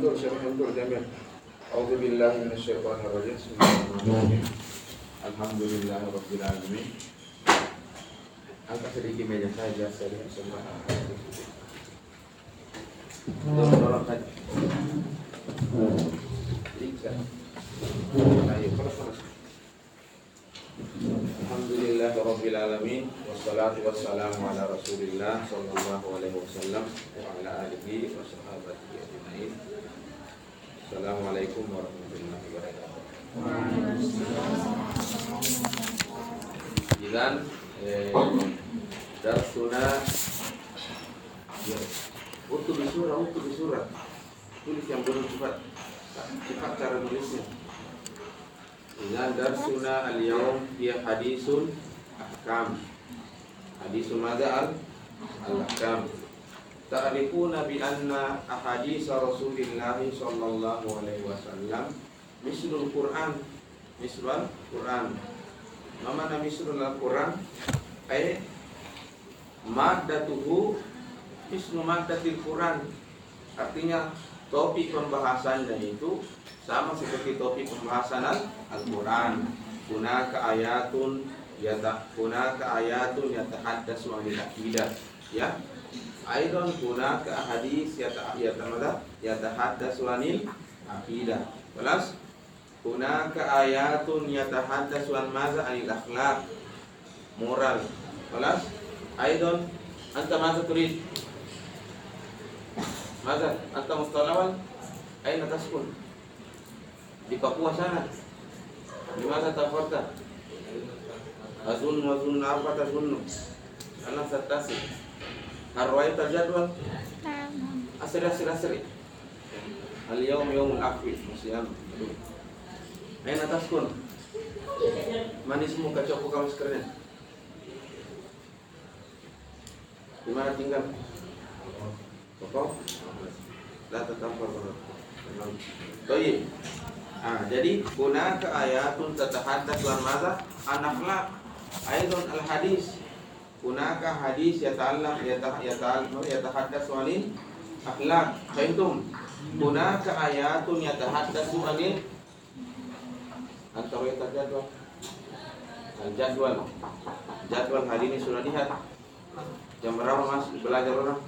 duduk jamiah. A'udzu billahi minasyaitonir rajim. Bismillahirrahmanirrahim. Alhamdulillah rabbil alamin. Angkat sedikit meja saja saya lihat semua. Dorong saja. Tiga. Ayo, keras keras. Alhamdulillah Rabbil Alamin Wassalatu wassalamu ala Rasulillah Sallallahu alaihi wasallam Wa ala alihi wa sahabatihi ajma'in Assalamualaikum warahmatullahi wabarakatuh. Idan eh, Darsuna ya, Untuk di surah, untuk di surah Tulis yang belum cepat. Cepat cara nulisnya Dengan darsuna al-yawm Dia hadisun ahkam. Hadisun mada al Al-ahkam Ta'rifuna bi anna ahadisa Rasulillah sallallahu alaihi wasallam Mislul Quran Mislul Quran Mana mislul Quran Ay Maddatuhu Mislu maddatil Quran Artinya topik pembahasannya itu sama seperti topik pembahasan Al-Quran. Hunaka ayatun yata hunaka ayatun yatahaddatsu anil aqidah. Ya. Aidan hunaka hadis yata yatamada yatahaddatsu anil aqidah. Kelas hunaka ayatun yatahaddatsu an maza anil akhlaq. Moral. Kelas aidan anta maza turid? Maza anta mustalawan? Aina taskun? di Papua sana. Di mana tafarta? Azun wazun apa tazunnu? Ana satasi. Harwai terjadwal? Asri asri asri. Al yawm yawmul akhir masih am. Aina taskun? Manismu kacau kamu maskernya. Di mana tinggal? Pokok? La tatampar Baik. Nah, jadi guna ke ayatun tatahaddas lan maza an akhlaq aidon al hadis guna ke hadis ya ta'allaq ya ta ya ta'allaq ya tahaddas anil akhlaq. Fahimtum guna ke ayatun ya tahaddas anil atau ya jadwal. Al jadwal. Jadwal hari ini sudah lihat. Jam berapa mas? Belajar orang.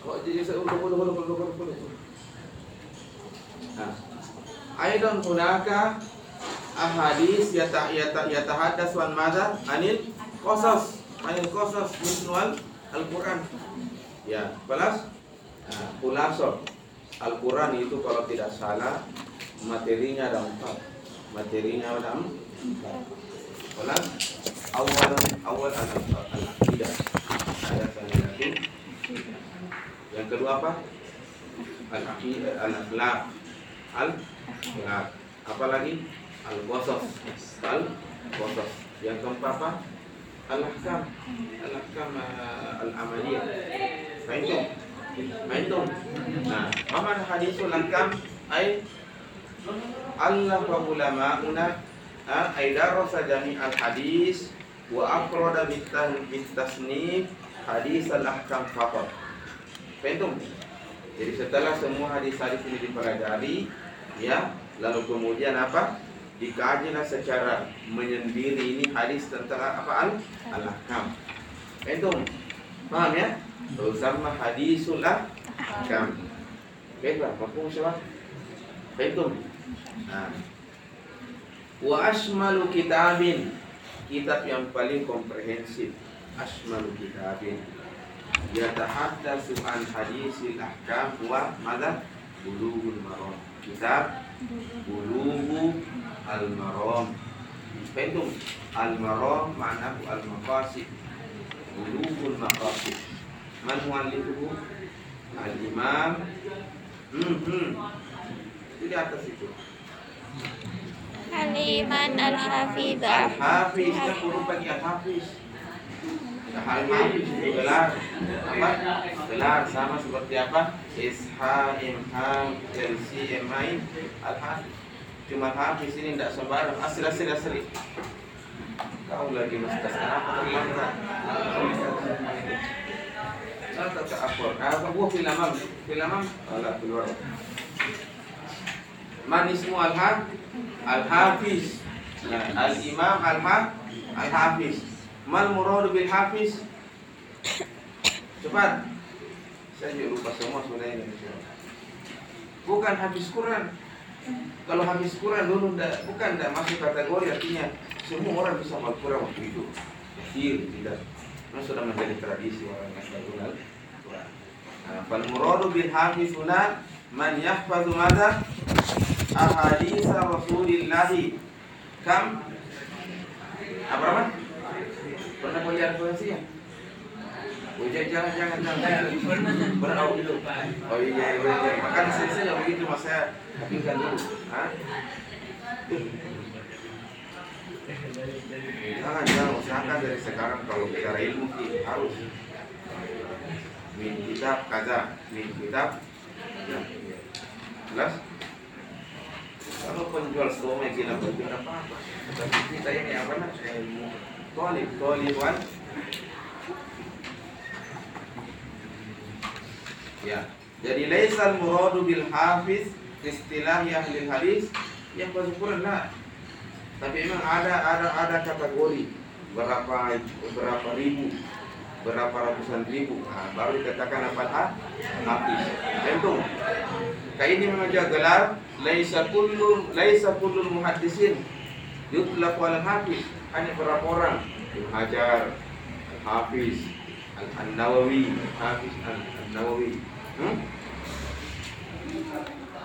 Kok jadi saya udah udah udah udah udah Nah, Aidan hunaka ahadis yata yata yatahaddas wan madza anil qasas anil qasas misnual Al-Qur'an. Ya, balas nah, Al-Qur'an itu kalau tidak salah materinya ada empat. Materinya ada empat. Balas awal awal al-aqidah. Ayat yang Yang kedua apa? Al-aqidah al-akhlaq al akhlak apalagi al qasas al qasas yang keempat apa? Al ahkam al ahkam al amaliyah fahimtum fahimtum nah apa hadisul ahkam ay Allah wa ulama'una ay darasa jami al hadis wa afrada bitasnif hadis al ahkam faqat fahimtum jadi setelah semua hadis-hadis ini dipelajari, ya, lalu kemudian apa? Dikajilah secara menyendiri ini hadis tentang apa al al-ahkam. Paham ya? Bersama hadisul ahkam. Baiklah, mafhum siapa? Itu. Nah. Wa asmalu kitabin kitab yang paling komprehensif asmalu kitabin yatahaddatsu an hadisil ahkam wa madza bulughul maram kitab bulughu al maram Fahimtum? Al maram ma'nahu al maqasid. Man muallifuhu? Al imam hmm hmm. Itu di atas itu. Al-Iman Al-Hafiz Al-Hafiz, kan huruf bagi Al-Hafiz. Al-Hafiz itu gelar. Apa? Gelar sama seperti apa? Isha, Imham, Jelsi, Emain Al-Hafiz Cuma Hafiz ini tidak sembarang Asli, asli, asli Kau lagi mastas kenapa terlambat? Ah, tata'akhur. Ah, kabuh fil amam. Fil amam. Ala fil wara. Man ismu al-ha? Al-hafiz. Nah, al-imam al-ha? Al-hafiz. Mal murad bil hafiz? Cepat. Saya juga lupa semua sebenarnya. Bukan habis Quran. Kalau habis Quran dulu ndak bukan ndak masuk kategori artinya semua orang bisa hafal Quran waktu itu. Kecil tidak. Memang sudah menjadi tradisi orang yang Al Quran. Nah, fal muradu bil hafiz huna man yahfazu madza ahadits Rasulillah kam apa apa? Pernah belajar puisi ya? Oh, jangan jangan jangan jangan. Pernah oh, gitu. Oh iya iya iya. Makanya saya saya begitu mas saya pikirkan dulu. Hah? Jangan jangan usahakan dari sekarang kalau bicara ilmu harus min kitab kaza min kitab ya. jelas kalau penjual somai bilang penjual apa apa tapi kita ini apa nak ilmu tolib toliban Ya. Jadi laisal muradu bil hafiz istilah ahli hadis yang bersyukur lah. Tapi memang ada ada ada kategori berapa berapa ribu berapa ratusan ribu nah, baru dikatakan apa ha? hafiz. Tentu. Kayak ini memang juga gelar laisa kullu laisa kullu muhaddisin yutlaqu al hafiz hanya berapa orang Ibnu Hajar Hafiz Al-Nawawi Hafiz Al-Nawawi Hmm?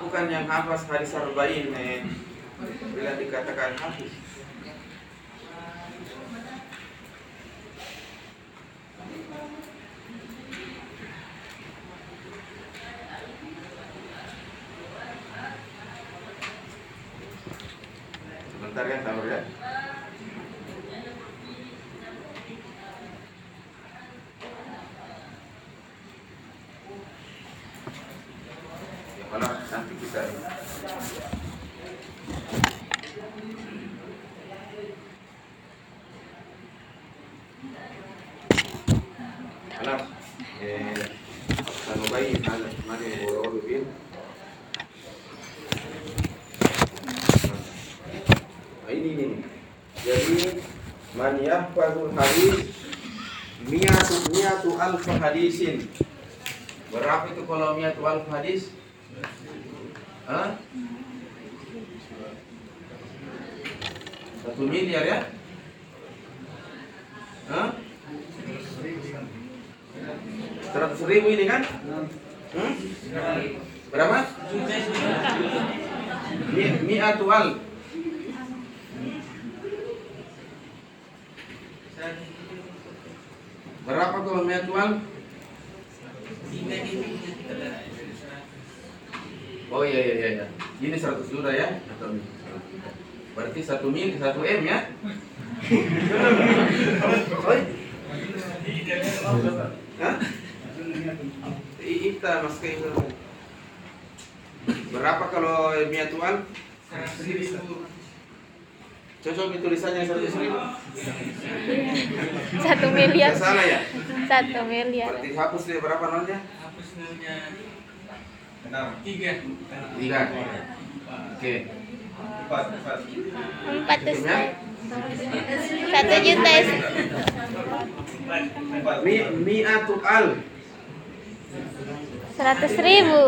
Bukan yang hafaz hadis arba'in eh. Bila dikatakan hafiz Sebentar ya, sabar. Ya hadisin. Berapa itu kalau miatu alf hadis? Hah? Satu miliar ya? Hah? Seratus ribu ini kan? Hmm? Berapa? Mi- Mi'atu alf Berapa kalau mi'atu alf? Oh iya iya iya. iya. Ini 100 juta ya? Atau Berarti satu mil satu m ya? Oi. Hah? Ita mas. Berapa kalau miatuan? Cocok itu tulisannya seratus ribu. Satu miliar. Salah ya? Satu miliar. Berarti hapus dia berapa nolnya? hapus nolnya tiga Tiga. Oke. Empat Ustaz. Satu juta Ustaz. Mi miatu al. Seratus ribu.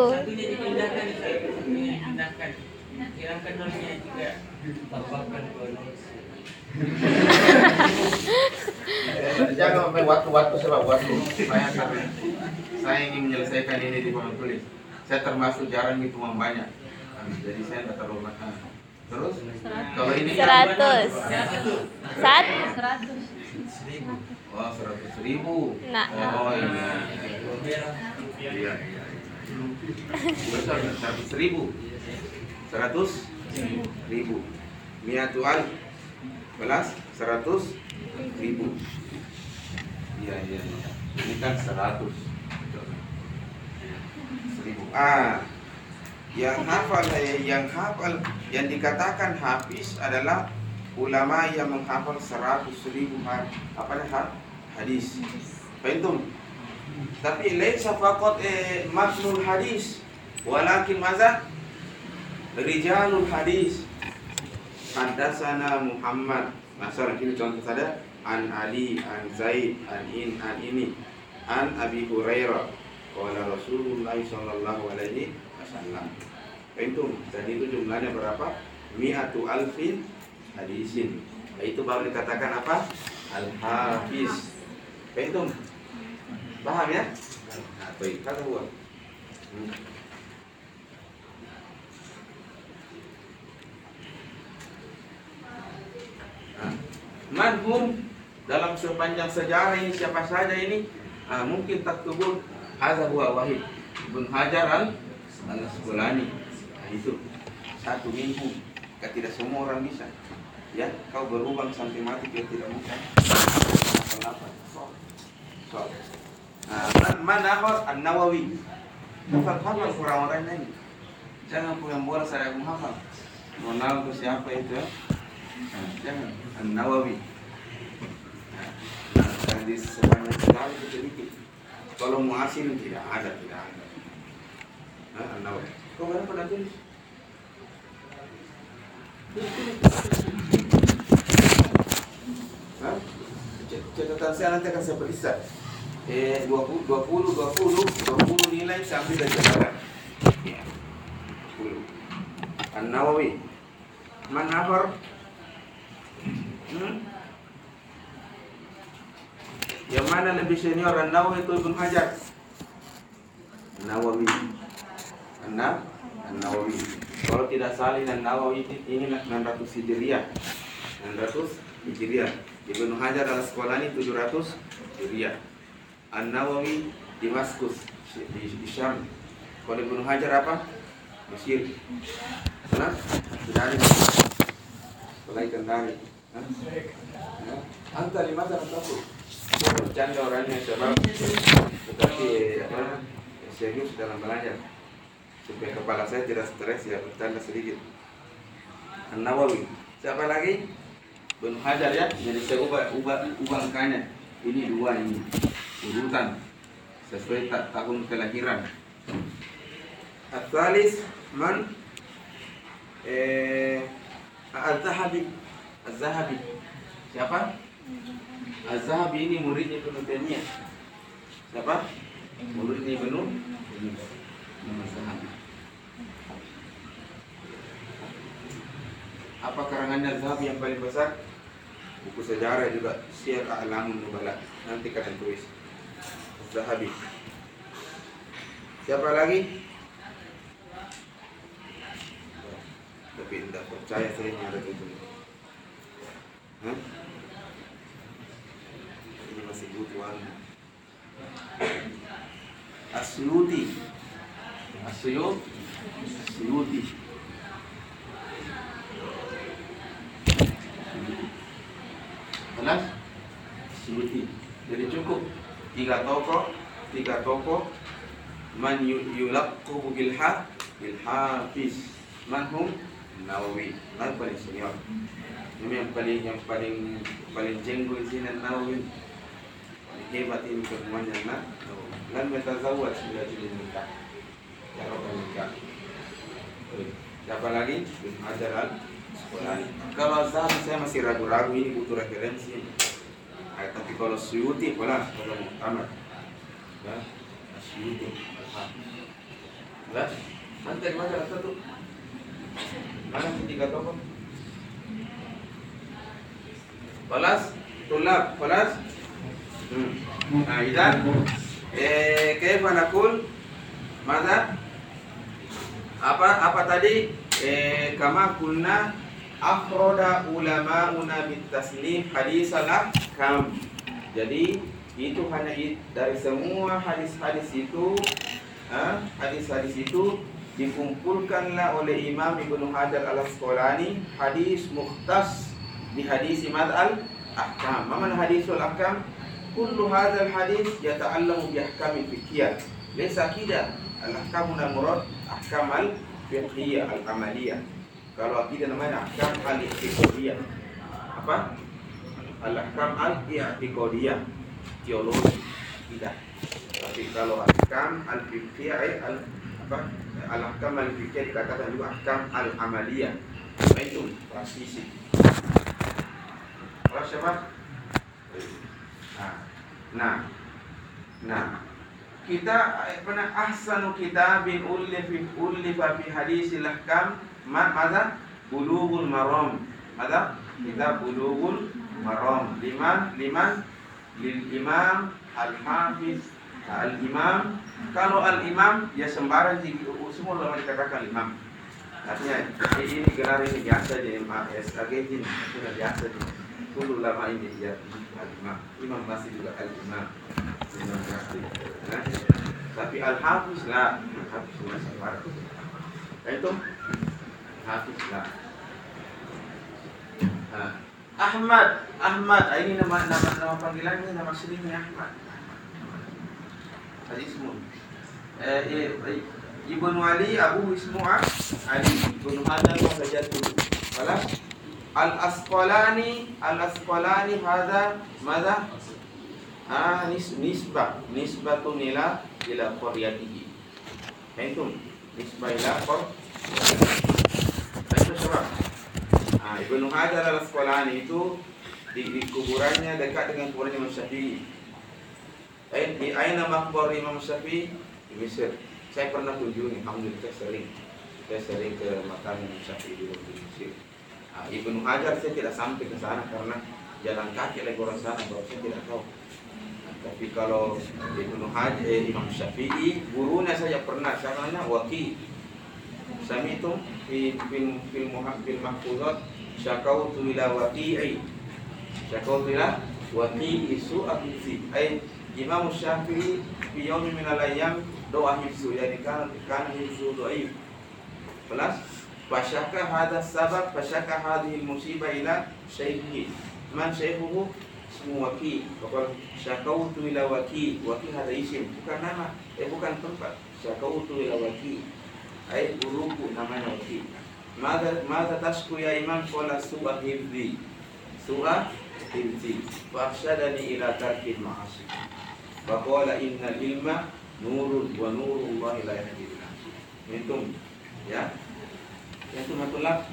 hilangkan nolnya juga tambahkan dua nol Jangan waktu-waktu sebab waktu. Saya ingin menyelesaikan ini di papan tulis. Saya termasuk jarang itu uang banyak. Jadi saya tidak terlalu makan. Terus kalau ini Seratus. Sat. Oh seratus ribu. Nah. Oh iya. Iya iya. Besar seratus ribu. Seratus ribu. Miatuan belas seratus ribu. Iya iya iya. Ini kan seratus. Seribu. Ah, yang hafal yang hafal yang dikatakan hafiz adalah ulama yang menghafal seratus ribu apa hadis. Fahim? Tapi laisa faqat eh, matnul hadis, walakin maza rijalul hadis. Haddatsana Muhammad. Masalah ini contoh saja an Ali, an Zaid, an in, an ini, an Abi Hurairah. Qala Rasulullah sallallahu alaihi wasallam. Itu dan itu jumlahnya berapa? Mi'atu alfin hadisin. Itu baru dikatakan apa? Al-Hafiz. Itu paham ya? Nah, baik, kata gua. Hmm. Nah, manhum dalam sepanjang sejarah ini siapa saja ini ah, mungkin tak tubur hadza huwa wahid. Ibn hajar al al asqalani. Nah, itu satu minhum Kan tidak semua orang bisa. Ya kau berubah sampai mati dia tidak mungkin kenapa? So so nah, man man akhir an nawawi bukan hafal orang-orang ini jangan punya bola saya aku hafal Ronaldo siapa itu ya? Nah, jangan. An nawawi nah, di sepanjang sejarah itu sedikit kalau muasir tidak ada tidak ada nah, an nawawi kau mana pernah tulis Hah? Catatan saya nanti akan saya periksa. Eh 20 20 20 20 nilai saya ambil dari catatan. Ya. 10. An-Nawawi. Man? Hmm? Yang mana lebih senior An-Nawawi itu Ibn Hajar? Nawawi. An-Na- An-Nawawi. Kalau tidak salah An-Nawawi ini 600 Hijriah. 600 Hijriah. Ibnu Hajar al Asqalani 700 Hijriah. An-Nawawi Damaskus di, di Syam. Kalau Ibnu Hajar apa? Mesir. Mana? Dari. Mulai kendari. Hah? Hah? Anta lima tahun tahu. Bercanda orangnya sebab tetapi apa? Serius dalam belajar supaya kepala saya tidak stres ya bercanda sedikit. An Nawawi. Siapa lagi? Ibnu Hajar ya. Jadi saya ubah ubah angkanya. Ini dua ini urutan sesuai ta- tahun kelahiran. Atalis man eh Az-Zahabi Az-Zahabi siapa? Az-Zahabi ini muridnya Ibnu Taimiyah. Siapa? Muridnya Ibnu. Nama Zahabi. Apa karangannya Zahabi yang paling besar? Buku sejarah juga Syiar A'lamun Nubala. Nanti kalian tulis. Zahabi. Siapa lagi? Tapi tidak percaya saya ada itu. Hah? Anu. Asyuti. Asyut. Asyuti. Jelas? Asyuti. Jadi cukup tiga tokoh, tiga tokoh man yu- yulaqabu bil ha bil hafiz man hum Nawawi man paling senior ini yang paling yang paling paling jenggo di sini Nawawi hebat ini semuanya nah lan metazawwaj sudah jadi nikah cara menikah siapa lagi? Al Asqalani kalau Zahabi saya masih ragu-ragu ini butuh referensi. Eh, tapi kalau Suyuti pernah kalau Muhammad ya Suyuti Jelas? Mana dari mana? Kata tuh? Mana tiga tokoh? Balas, tulab, balas. Hmm. Nah, eh, kaifa nakul? Mada? Apa apa tadi? Eh, kama kulna afroda ulama'una bitaslim hadis kam. Jadi itu hanya dari semua hadis-hadis itu ah, hadis-hadis itu dikumpulkanlah oleh Imam Ibnu Hajar al Asqalani hadis mukhtas di hadis mad al ahkam. Mana hadisul ahkam? Kullu hadzal hadis yata'allamu bi ahkam fiqhiyah. Laysa kida al ahkam al murad ahkam al fiqhiyah al amaliyah. Kalau akidah namanya ahkam al i'tiqadiyah. Apa? Al ahkam al i'tiqadiyah. Teologi tidak. Tapi kalau ahkam al-fiqhiyah al apa? Al-ahkam al-fiqhiyah dikatakan juga ahkam al-amaliyah. Apa itu? Praktisi. Siapa? Nah, nah, nah, kita eh, pernah ahsanu kitabin ulif ulifa fi hadisil ahkam ma mada bulughul maram. Mada kita bulughul maram. Liman liman? Lil imam al hafiz. Al imam. Kalau al imam ya sembarang semua ulama dikatakan imam. Artinya ini gelar ini biasa di MAS ini sudah biasa di kullu lama ini ya kalimah Imam masih juga kalimah Imam Nasir nah, tapi al hafiz lah al hafiz lah sabar nah, itu hafiz lah nah, Ahmad Ahmad. Ah, ini nama nama nama panggilan ini nama aslinya Ahmad. Aziz Mun eh, eh, eh, Ibnu Ali Abu Ismu'ah Ali. Ibnu Hanan wa Hajatul Falas Al-Asqalani Al-Asqalani hadha Mada? Ah, nis, nisba Nisbatun ila ila qaryatihi Fahimtum? nisba ila qaryatihi Fahimtum syabab? Ah, Ibn Hajar Al-Asqalani itu di, di kuburannya dekat dengan kuburannya Imam Syafi'i eh, Di Aina Makbar Imam Syafi'i Di Mesir Saya pernah kunjungi Alhamdulillah saya sering Saya sering ke makam Imam Syafi'i di Mesir Nah, Ibnu Hajar saya tidak sampai ke sana karena jalan kaki lagi orang sana, bahwa saya tidak tahu. Tapi kalau Ibnu Hajar, eh, Imam Syafi'i, gurunya saya pernah, namanya Waki. Sami'tum fi fil fil muhab fil mahfuzat syakautu ila waqi'i syakautu ila waqi'i su'a hifzi ay Imam Syafi'i fi min al-ayyam doa hifzu yani kana kana hifzu dhaif fasyaka hadha sabab fasyaka hadhihi al-musibah ila shaykhi man shaykhuhu ismu waqi Fakal syakautu ila waqi waqi hadha isim bukan nama eh bukan tempat syakautu ila waqi ay guruku namanya waqi Mada mada tasku ya imam qala su'a hifzi su'a hifzi fa arsyadani ila tarkil ma'asi wa qala innal ilma nurun wa nurullahi la yahdi ila Mintum ya ya matulak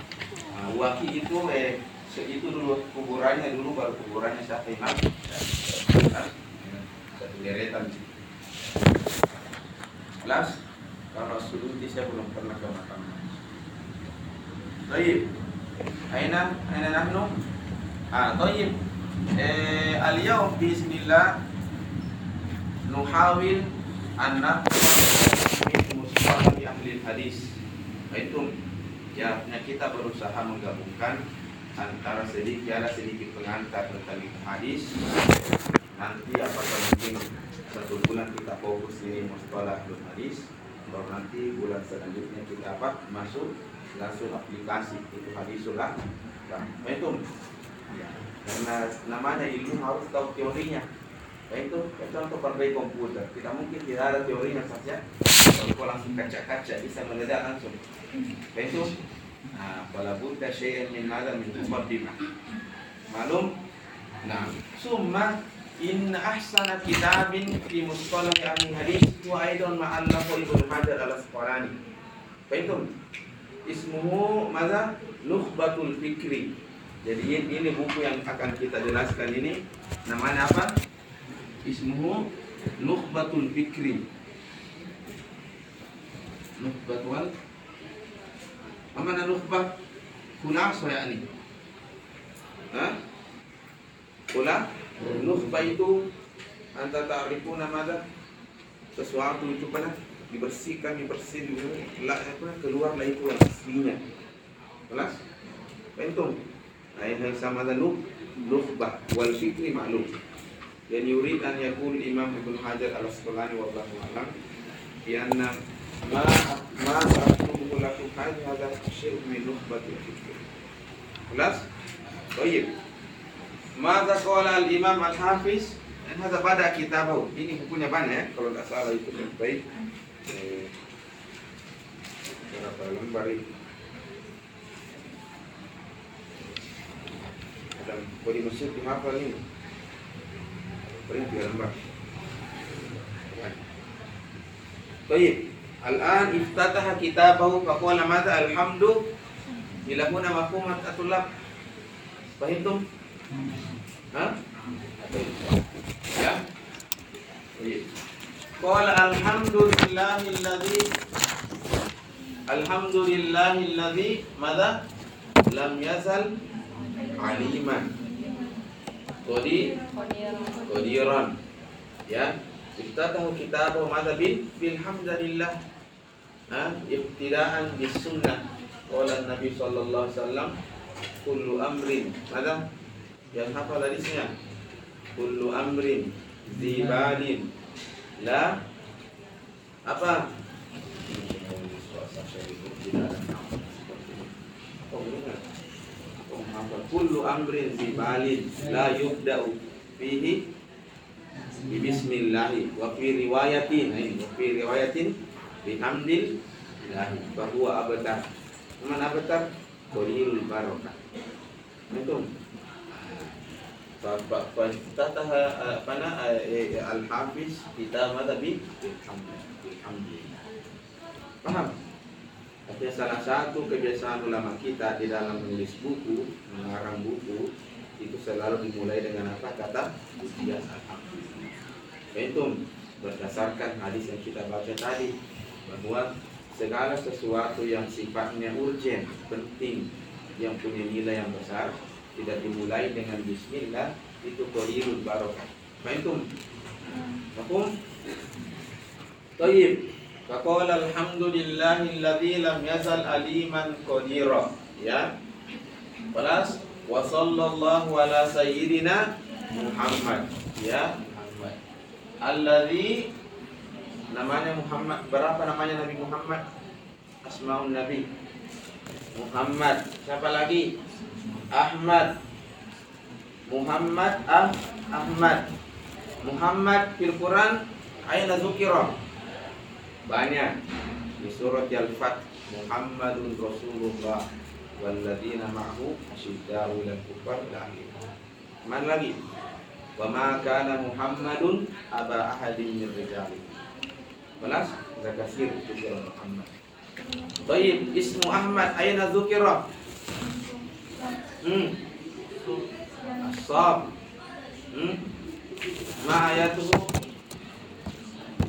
nah, waki itu eh, itu dulu kuburannya dulu baru kuburannya siapa imam satu deretan. Plus kalau suluti saya belum pernah ke makam. Toyib Aina Aina nahnu Ah Toyib eh, Al-Yawm Bismillah. Nuhawil Anna. Musibah di ahli hadis. Nah, itu ya kita berusaha menggabungkan antara sedikit ada sedikit pengantar tentang hadis. Nanti apakah mungkin satu bulan kita fokus ini mustalah hadis baru nanti bulan selanjutnya kita apa masuk langsung aplikasi itu hadisullah. Nah, itu ya. karena namanya ilmu harus tahu teorinya Nah, itu contoh perbaiki komputer. Kita mungkin tidak ada teorinya saja. Kalau langsung kaca-kaca bisa meledak langsung. Nah, itu nah fala budda syai'an min hadha min muqaddimah. Malum nah summa in ahsana kitabin fi mustalah ahli hadis wa aidan ma'allafa ibnu hajar al-asqalani nah, itu ismuhu maza nukhbatul fikri. Jadi ini buku yang akan kita jelaskan ini. Namanya apa? Ismuhu Nukhbatul Fikri. Nukhbatul Apa nama nukhbah? Khulaso ya ini. Hah? Khulaso Nukhbah itu anta ta'rifuna madza? Sesuatu itu pada dibersihkan, dibersih dulu, lah apa keluarlah itu yang aslinya. Kelas? Pentung. Yang sama nuh, nukhbah wal fikri ma'lum. Dan yurid an yakul Imam Ibnu Hajar al-Asqalani wallahu a'lam bi anna ma ma aktubu lakum hadha syai'un min nukhbatil fikri. Kelas? Baik. Mada qala al-Imam al-Hafiz dan hada pada kitabahu. Ini bukunya banyak ya, kalau tidak salah itu baik. Eh, berapa lembar ini? Ada kalau di dihafal ini Paling tiga lembar. طيب الآن افتتح كتابه فقال ماذا الحمد إلى هنا مفهوم الطلاب فهمتم؟ ها؟ طيب. يا طيب قال الحمد لله الذي الحمد لله الذي ماذا لم يزل عليما kodi. Qadiran ya. Kita kitab wa madha bin bilhamdulillah ha? Ibtidaan di sunnah. Oleh nabi sallallahu alaihi wasallam kullu amrin. Ada yang hafal hadisnya. Kullu amrin zibalin la. Apa? Oh, kullu amrin zibalin la yubda'u fihi bismillahi wa fi riwayatin ini wa fi riwayatin bihamdillahi bahwa abatar mana abatar qalilul barakah itu فافتتح فانا الحافظ كتاب ماذا بالحمد بالحمد paham Artinya salah satu kebiasaan ulama kita di dalam menulis buku, mengarang buku, itu selalu dimulai dengan apa kata alhamdulillah. Itu berdasarkan hadis yang kita baca tadi bahwa segala sesuatu yang sifatnya urgent, penting, yang punya nilai yang besar, tidak dimulai dengan bismillah itu qalilul barokah. Fahimtum? Mafhum? Tayyib. Faqala alhamdulillahilladzi lam yazal aliman qadira. Ya. Balas wa ala sayyidina Muhammad. Ya, Muhammad. Alladzi namanya Muhammad. Berapa namanya Nabi Muhammad? Asmaun Nabi. Muhammad. Siapa lagi? Ahmad Muhammad ah, Ahmad Muhammad fil Quran zukira banyak di surat Al-Fat Muhammadun Rasulullah walladzina ma'ahu asyiddau lil kufar Mana lagi? Wa ma kana Muhammadun aba ahadin min rijali. Balas zakasir zikra Muhammad. Baik, ismu Ahmad aina zukira? Hmm. Asab. Hmm. Ma ayatuhu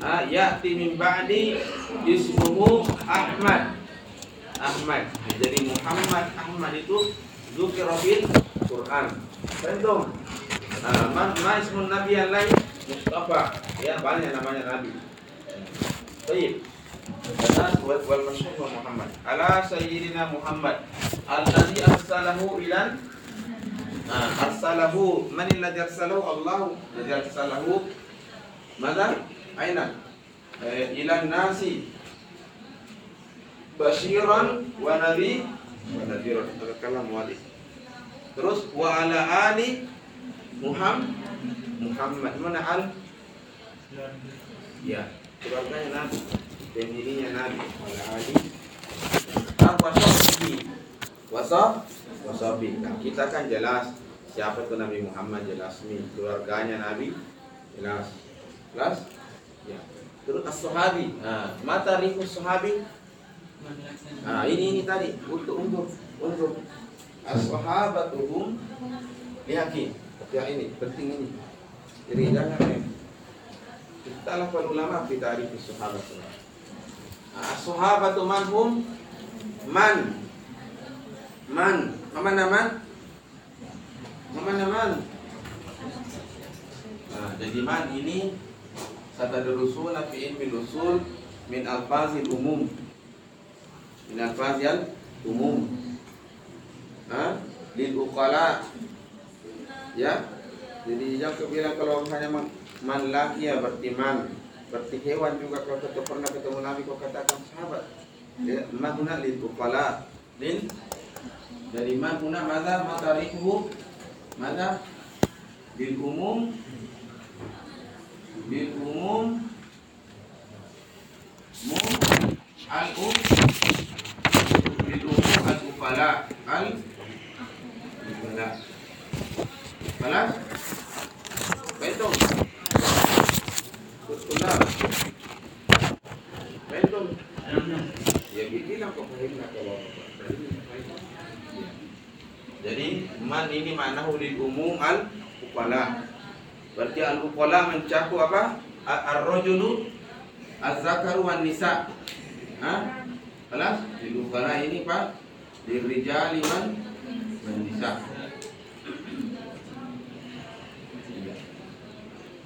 ya'ti min ba'di ismuhu Ahmad. Ahmad. Jadi Muhammad Ahmad itu zukira fil Quran. Faham? Nah, ma, ma ismun nabi yang lain Mustafa. Ya, banyak namanya nabi. Baik. Anas wal wal masyhur Muhammad. Ala sayyidina Muhammad alladhi arsalahu ila Nah, arsalahu man alladhi arsalahu Allah alladhi arsalahu Mada? Aina? Eh, ila nasi. Basyiran wa nadhi. Wa nadhiran. Kalam wali. Terus wa ala ali Muhammad. Muhammad mana al? Ya, keluarganya Nabi, pemilihnya Nabi, ala ali. Apa sahbi wasah wasabi. Nah, kita kan jelas siapa itu Nabi Muhammad jelas nih keluarganya Nabi jelas. Jelas ya. Terus as-sahabi nah mata rifus sahabi nah ini ini tadi. Untuk untuk untuk as-sahabatuhum yakin. Ya ini. Penting ini. Jadi jangan ya. kita lakukan ulama fi ta'rifus sahabat nah, as-sahabatu man hum? Man. Man. Mana man mana man nah, jadi man ini satadrusuna fi ilmi usul min alfazil umum. Min alfazil umum. Ha? Lil uqala. Ya? Jadi yang kebilang kalau hanya man, man laki ya berarti man. Berarti hewan juga kalau kita pernah ketemu Nabi kau katakan sahabat. Ya mahuna lil uqala. Lil? Dari man huna mada matarifuhu mada bil umum bil umum. Mum al um. Bil umum al ufala. Al ufala. Balas? Baik tu. Betul lah. kok kalau jadi man ini makna lil umum al ukala berarti al ukala mencakup apa ar-rajulu az-zakaru wan nisa ha Kelas lil ukala ini pak lirijali wan wan nisa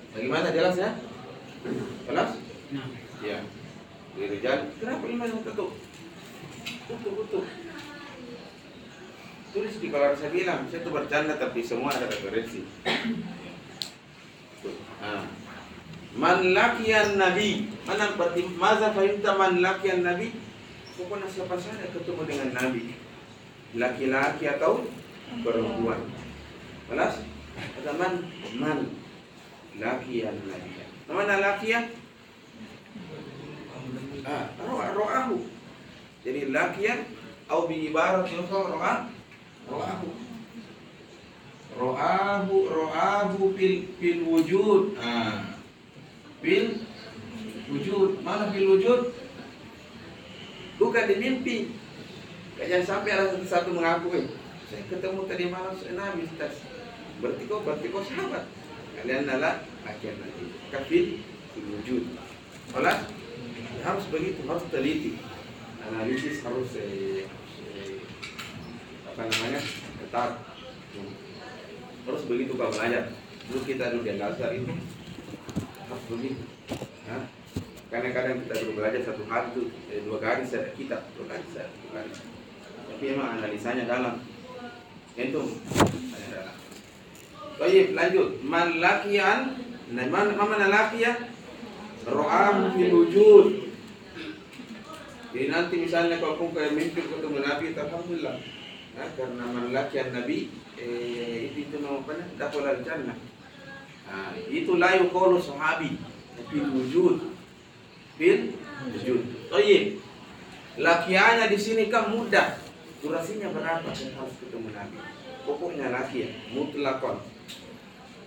Bagaimana jelasnya? Kelas? Nah, Ya. Lirijal. Kenapa iman tutup? Tutup, tutup. Tulis di kalau saya bilang, saya tuh bercanda tapi semua ada referensi. Ah. Man lakian nabi. Mana berarti maza fahimta man lakian nabi? Pokoknya siapa saja ketemu dengan nabi. Laki-laki atau perempuan. Kelas? Kata man, man lakian nabi. Mana lakian? Ah, ro'a ro'ahu. Jadi lakian atau bi ibarat ro'a ro'ahu. Ro'ahu ro'ahu fil fil wujud. Ah. Fil wujud. Mana fil wujud? Bukan di mimpi. Jangan sampai ada satu mengaku eh. Saya ketemu tadi malam Nabi Ustaz. Berarti kau, berarti kau sahabat. Kalian adalah lakian nanti. Kafil fil wujud. Olah? harus begitu harus teliti analisis harus eh, eh, apa namanya ketat harus begitu kalau belajar dulu kita dulu di dasar itu harus begitu ya. kadang-kadang kita dulu belajar satu hari itu eh, dua garis ada kita dua garis ada dua garis tapi emang analisanya dalam itu dalam Baik, lanjut. Man lakian, nah, man mana lakian? Ro'am fil wujud. Jadi nanti misalnya kalau pun kayak mimpi ketemu Nabi, alhamdulillah. Nah, karena malakian Nabi, eh, itu nama apa? Dapat al jannah. Nah, itu la yuqalu sahabi, fil wujud. Fil wujud. Baik. Lakiannya di sini kan mudah. Durasinya berapa yang harus ketemu Nabi? Pokoknya lakian, mutlakon.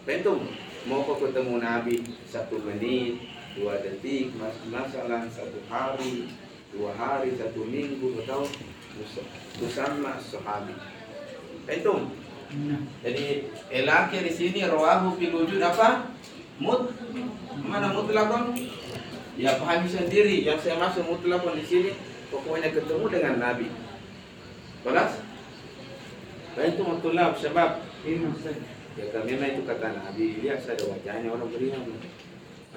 Bentum, mau kau ketemu Nabi satu menit, dua detik, mas masalah satu hari, dua hari, satu minggu atau bersama sahabi. Itu. Jadi elaki di sini rawahu fil wujud apa? Mut mana mutlakon? Ya pahami sendiri. Yang saya maksud mutlakon di sini pokoknya ketemu dengan Nabi. Balas? Nah itu mutlak sebab ya memang itu kata Nabi lihat ada wajahnya orang beriman.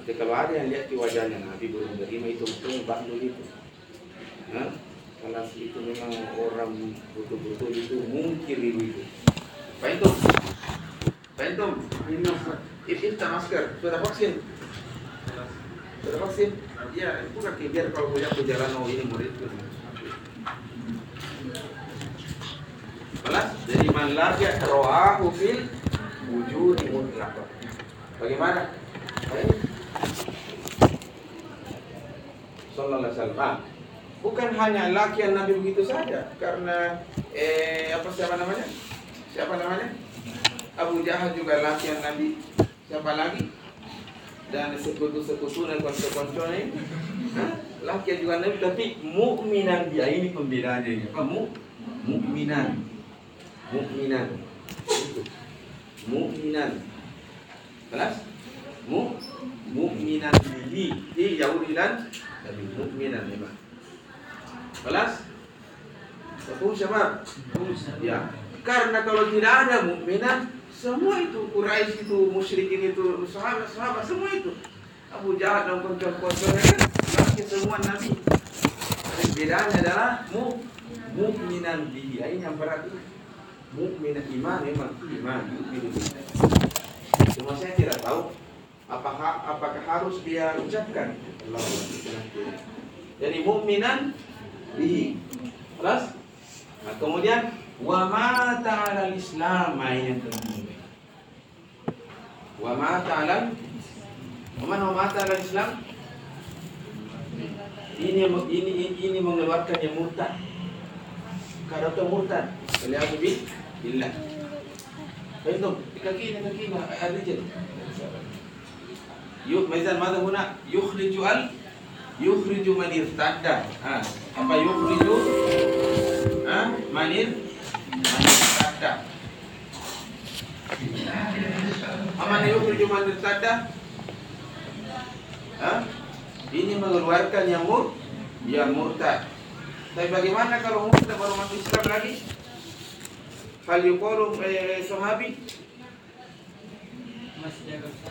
Nanti kalau ada yang lihat di wajahnya Nabi belum menerima itu baknul itu. Nah, kalau itu memang orang betul-betul itu mungkin itu. Pentum, pentum, itu masker, sudah vaksin, sudah vaksin. Ya, itu kan biar kalau punya perjalanan oh ini murid itu. Balas, jadi man lagia ro'ahu fil wujud mutlaq. Bagaimana? Baik. Sallallahu alaihi wasallam. Bukan hanya laki yang Nabi begitu saja, karena eh apa siapa namanya? Siapa namanya? Abu Jahal juga laki yang Nabi. Siapa lagi? Dan sekutu-sekutu dan konco-konconya ini. Laki juga Nabi, tapi mukminan dia ini pembedaannya ini. Apa? Mu mukminan. Mukminan. Mukminan. Kelas? Mu mukminan bihi. Di Yahudi dan tapi mukminan memang. Kelas? Betul siapa? Ya. Karena kalau tidak ada mukminan, semua itu Quraisy itu, musyrikin itu, sahabat-sahabat semua itu. Abu Jahal dan konco-konconya kan semua nabi. Bedanya adalah mu mukminan bihi. Ini yang berat itu. Mukminan iman memang iman itu. Cuma saya tidak tahu apakah apakah harus dia ucapkan Allah jadi mukminan bihi Terus? Nah, kemudian wa mata 'alal Islam yang penting. Wa mata 'alal Waman wa mata 'alal Islam ini ini ini mengeluarkan yang murtad. Kalau itu murtad, beliau billah. Itu kaki ini kaki ada je. Yuk, mizan mana huna yukhriju al Yukhriju man irtadda. Ah, apa yukhriju? Ah, manir man irtadda. Aman yukhriju man irtadda? Ah, ini mengeluarkan yang mur yang murtad. Tapi bagaimana kalau murtad baru masuk Islam lagi? Hal yuqalu eh, sahabi masih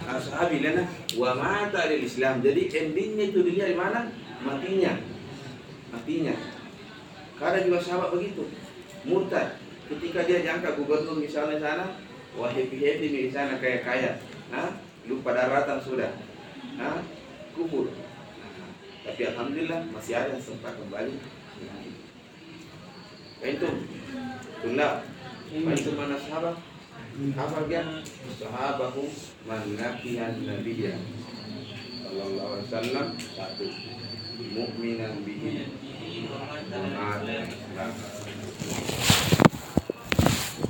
Ah, sahabi lana wa mata lil Islam. Jadi endingnya itu dia di mana? Matinya. Matinya. Karena juga sahabat begitu. Murtad. Ketika dia diangkat gubernur misalnya sana, wah happy happy di sana kaya kaya. Nah, lupa daratan sudah. Nah, kubur. Nah, tapi alhamdulillah masih ada sempat kembali. Itu, tulab. Itu mana sahabat? Apa dia sahabahu man laqiyan nabiyya sallallahu alaihi wasallam satu. Mukminan bihi.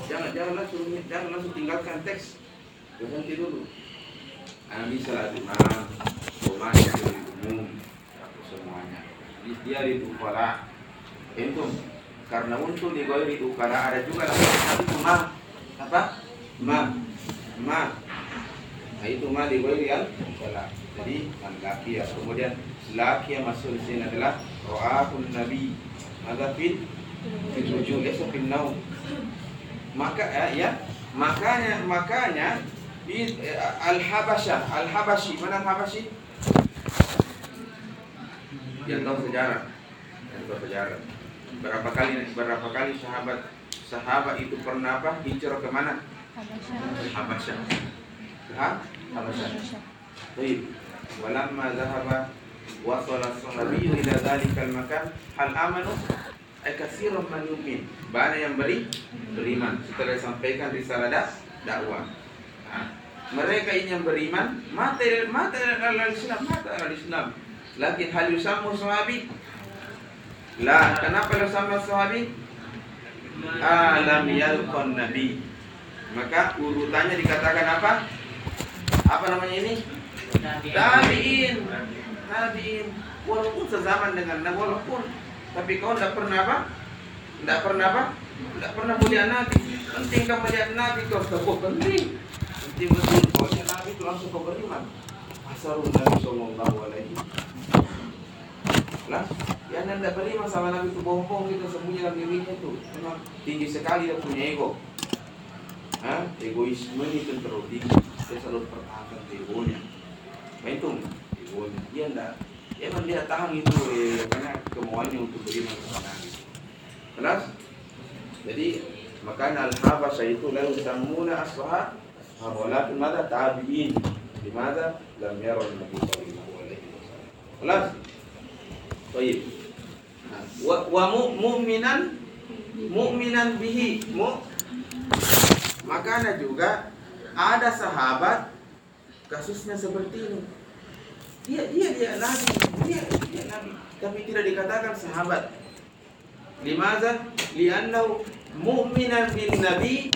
Jangan jangan langsung jangan langsung tinggalkan teks. Berhenti dulu. Salat imam rumahnya dari umum. Semuanya. Dia di ukara. Itu karena untuk di di ukara ada juga lafaz itu mah apa ma ma. Nah itu ma di al salat jadi laki ya. Kemudian laki yang masuk di sini adalah ra'ahun nabi. Fil fil wujud laysa fil naum. Maka ya, ya. Makanya makanya di eh, al habasyah al habashi mana al habashi yang tahu sejarah. Yang tahu sejarah. Berapa kali berapa kali sahabat sahabat itu pernah apa? Hijrah ke mana Habasyah. Ha? Habasyah. Baik. Walamma zahaba wasala sahabi ila dzalikal makan hal amanu ay katsiran man yu'min. Banyak yang beri beriman setelah sampaikan risalah dak dakwah. Ha. Mereka ini yang beriman mata mata al Islam mata al Islam. Lakin hal yusammu sahabi La, kenapa sama sahabi? Alam yalqan nabi maka urutannya dikatakan apa? Apa namanya ini? Tabiin. Tabiin. Walaupun sezaman dengan Nabi, walaupun tapi kau tidak pernah apa? Tidak pernah apa? Tidak pernah melihat Nabi. Penting kau melihat Nabi kau oh, penting. Penting betul. Kau lihat Nabi itu langsung kau beriman. Asarun Nabi Sallallahu Alaihi lah, ya anda tidak beriman sama Nabi itu bohong gitu sembunyi dalam dirinya itu. Tinggi sekali dia punya ego. Hah? egoisme itu terlalu tinggi dia selalu pertahankan egonya. Nah itu egonya. Dia enggak. Dia memang dia tahan itu eh, karena kemauannya untuk beriman kepada gitu. jelas? Jadi makanya al-habasha itu lalu samuna asbaha walakin mada tabi'in Di mana lam yara Nabi sallallahu alaihi wasallam. Jelas? Baik. Nah, wa, wa mu'minan mu'minan bihi mu Makanya juga ada sahabat kasusnya seperti ini. Dia dia dia nabi, dia dia nabi, tapi tidak dikatakan sahabat. Limaza? Li'annahu mu'minan bin nabi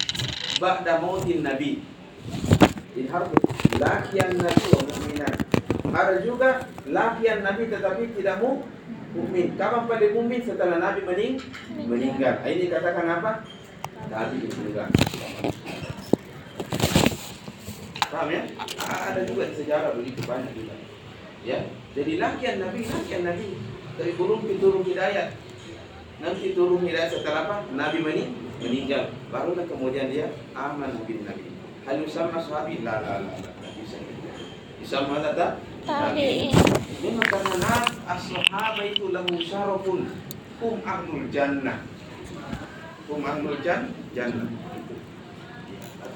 ba'da mautin nabi. Harus lakian nabi wa mu'minan. Ada juga lakian nabi tetapi tidak mu mukmin. Kapan paling mukmin setelah nabi mening meninggal? Ini katakan apa? Nabi meninggal. Paham ya? Ada juga di sejarah begitu banyak juga. Ya, jadi lakian Nabi, lakian Nabi. Dari turun turun hidayat. Nanti turun hidayat setelah apa? Nabi mening meninggal. Barulah kemudian dia aman bin Nabi. Hal sama sahabi la la la bisa. Mana tak? Tabi'in. Memang karena nas as-sahaba itu lahu syarafun. Hum ahlul jannah. Hum ahlul jan jannah.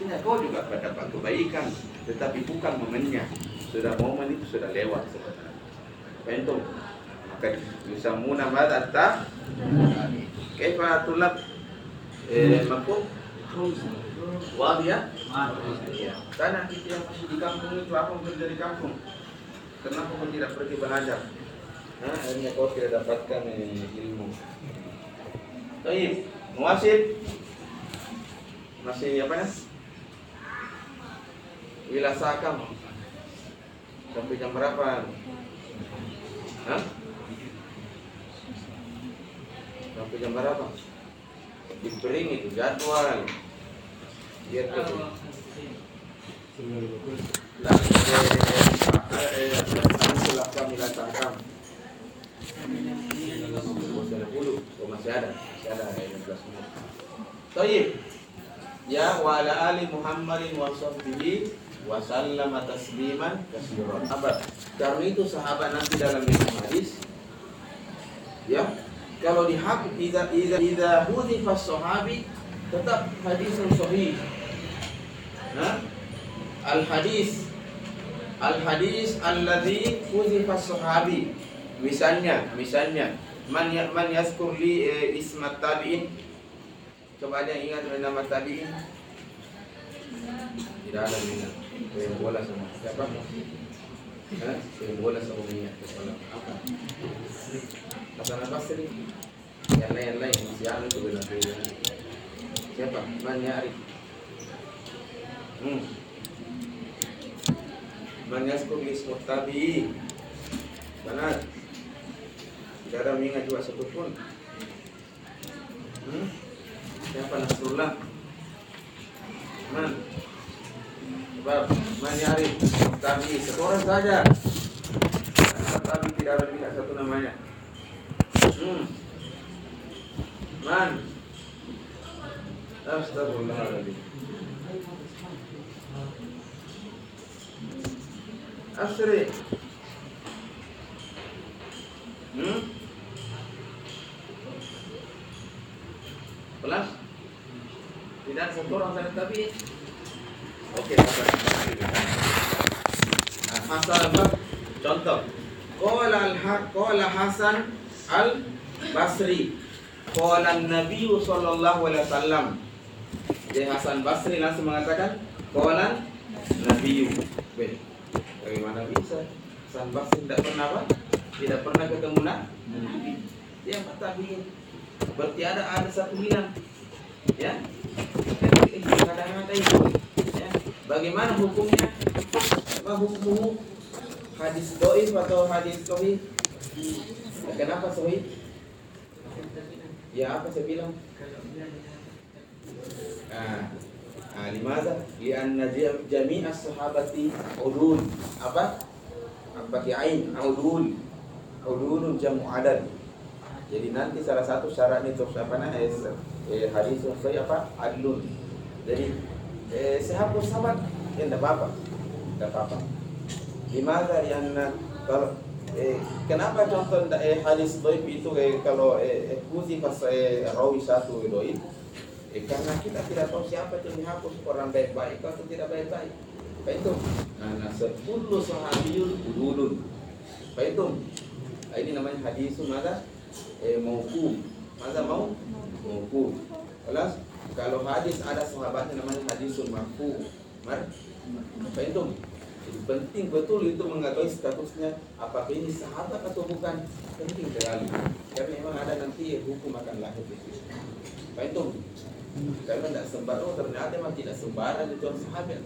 Artinya kau juga mendapat kebaikan, tetapi bukan momennya. Sudah momen itu sudah lewat sebenarnya. Pentung. Maka bisa muna mada ta. Kaifa tulab eh mafhum? Wadi ya? Karena kita yang masih di kampung itu apa bekerja di kampung? Kenapa kau tidak pergi belajar? Nah, akhirnya kau tidak dapatkan eh, ilmu. Baik, muasid masih apa ya? Wila sakam sampai jam berapa? Hah? Sampai jam berapa? Dibering itu jadwal. Biar tuh. Lah, eh, eh, setelah kami datangkan. Oh, masih ada, masih ada eh, 15 menit. Tayyib. Ya wa ala ali Muhammadin wa sahbihi wa sallama tasliman katsiran. Apa? Karena itu sahabat nanti dalam hadis ya kalau dihab idza idza idza hudifa sahabi tetap hadisun sahih. Nah, al hadis al hadis alladhi hudifa sahabi. Misalnya, misalnya man ya, man yazkur li eh, ismat tabi'in Coba ada yang ingat nama tabi'in? Tidak ada yang ingat. Bola sama siapa? Hah? Yang bola sama minyak. Apa? Hasan al-Basri. Yang lain-lain masih ada itu benar Siapa? Man Ya'rif. Hmm. Man yazkur li ismat tabi'in. Benar. Tidak ada yang ingat juga satu pun. Hmm? Siapa Nasrullah? Man? Sebab Man Yari Tabi Satu orang saja Tabi tidak ada tidak satu namanya hmm. Man Astagfirullahaladzim Asri Hmm? Pelas? Tidak satu orang saja tapi Oke. Nah, Hasan apa? Contoh. Qala al Hasan al Basri. Qala Nabi sallallahu alaihi wasallam. Jadi Hasan Basri langsung mengatakan qala Nabi. Baik. Bagaimana bisa? Hasan Basri tidak pernah apa? Tidak pernah ketemu Nabi. Dia tabiin. Berarti ada ada satu bilang. Ya. Kadang-kadang ada itu. Bagaimana hukumnya? Apa hukum hadis doif atau hadis sahih? Kenapa sahih? Ya apa saya bilang? Ah, ah limaza? Lianna jami' as-sahabati udul. Apa? Apa ain udul. Udulun jamu adad. Jadi nanti salah satu syaratnya untuk apa namanya eh, hadis sahih apa? Adlun. Jadi eh, sehapus sahabat. Ya tidak apa-apa. Tidak apa-apa. Yang kalau eh, kenapa contoh eh, hadis doib itu eh, kalau eh, kuzi pas eh, rawi satu doib? Eh, karena kita tidak tahu siapa yang dihapus orang baik-baik atau tidak baik-baik. Itu? Nah sepuluh sahabiyul udulun apa itu? Nah, ini namanya hadis mana eh, mauku masa mau? Mauku Kelas kalau hadis ada sahabatnya namanya hadisul marfu. Mar itu? Jadi penting betul itu mengetahui statusnya apakah ini sahabat atau bukan penting sekali karena memang ada nanti hukum akan lahir di. Apa itu? Karena tidak sembarang oh, ternyata memang tidak sembarang itu sahabat.